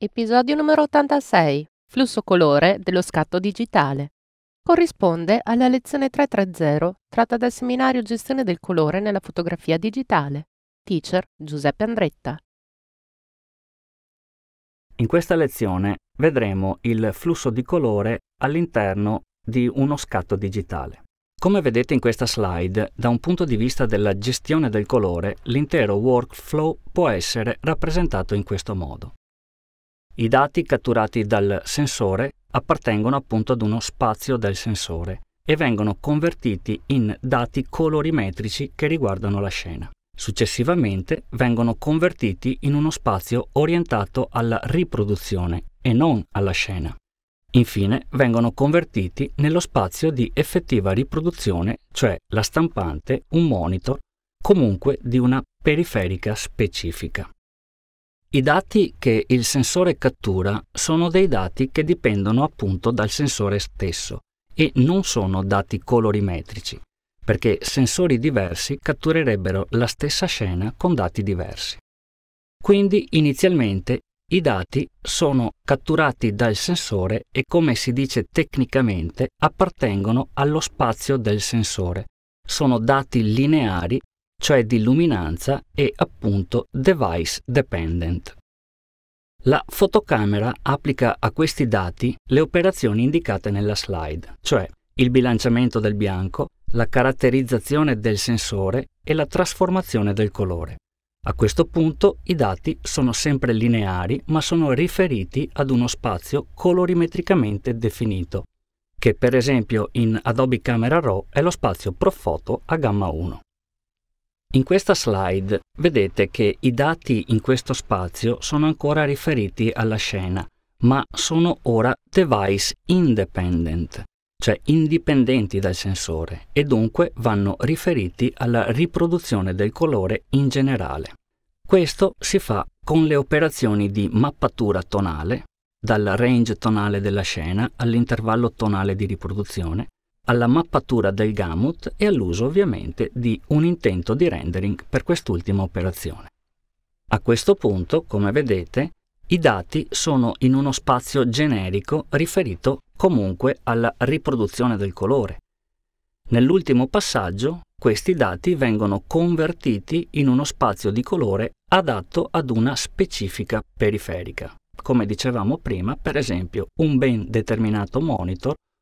Episodio numero 86. Flusso colore dello scatto digitale. Corrisponde alla lezione 330 tratta dal seminario Gestione del colore nella fotografia digitale. Teacher Giuseppe Andretta. In questa lezione vedremo il flusso di colore all'interno di uno scatto digitale. Come vedete in questa slide, da un punto di vista della gestione del colore, l'intero workflow può essere rappresentato in questo modo. I dati catturati dal sensore appartengono appunto ad uno spazio del sensore e vengono convertiti in dati colorimetrici che riguardano la scena. Successivamente vengono convertiti in uno spazio orientato alla riproduzione e non alla scena. Infine vengono convertiti nello spazio di effettiva riproduzione, cioè la stampante, un monitor, comunque di una periferica specifica. I dati che il sensore cattura sono dei dati che dipendono appunto dal sensore stesso e non sono dati colorimetrici, perché sensori diversi catturerebbero la stessa scena con dati diversi. Quindi inizialmente i dati sono catturati dal sensore e come si dice tecnicamente appartengono allo spazio del sensore. Sono dati lineari cioè di luminanza e appunto device dependent. La fotocamera applica a questi dati le operazioni indicate nella slide, cioè il bilanciamento del bianco, la caratterizzazione del sensore e la trasformazione del colore. A questo punto i dati sono sempre lineari ma sono riferiti ad uno spazio colorimetricamente definito, che per esempio in Adobe Camera Raw è lo spazio Profoto a gamma 1. In questa slide vedete che i dati in questo spazio sono ancora riferiti alla scena, ma sono ora device independent, cioè indipendenti dal sensore, e dunque vanno riferiti alla riproduzione del colore in generale. Questo si fa con le operazioni di mappatura tonale, dal range tonale della scena all'intervallo tonale di riproduzione, alla mappatura del gamut e all'uso ovviamente di un intento di rendering per quest'ultima operazione. A questo punto, come vedete, i dati sono in uno spazio generico riferito comunque alla riproduzione del colore. Nell'ultimo passaggio, questi dati vengono convertiti in uno spazio di colore adatto ad una specifica periferica. Come dicevamo prima, per esempio, un ben determinato monitor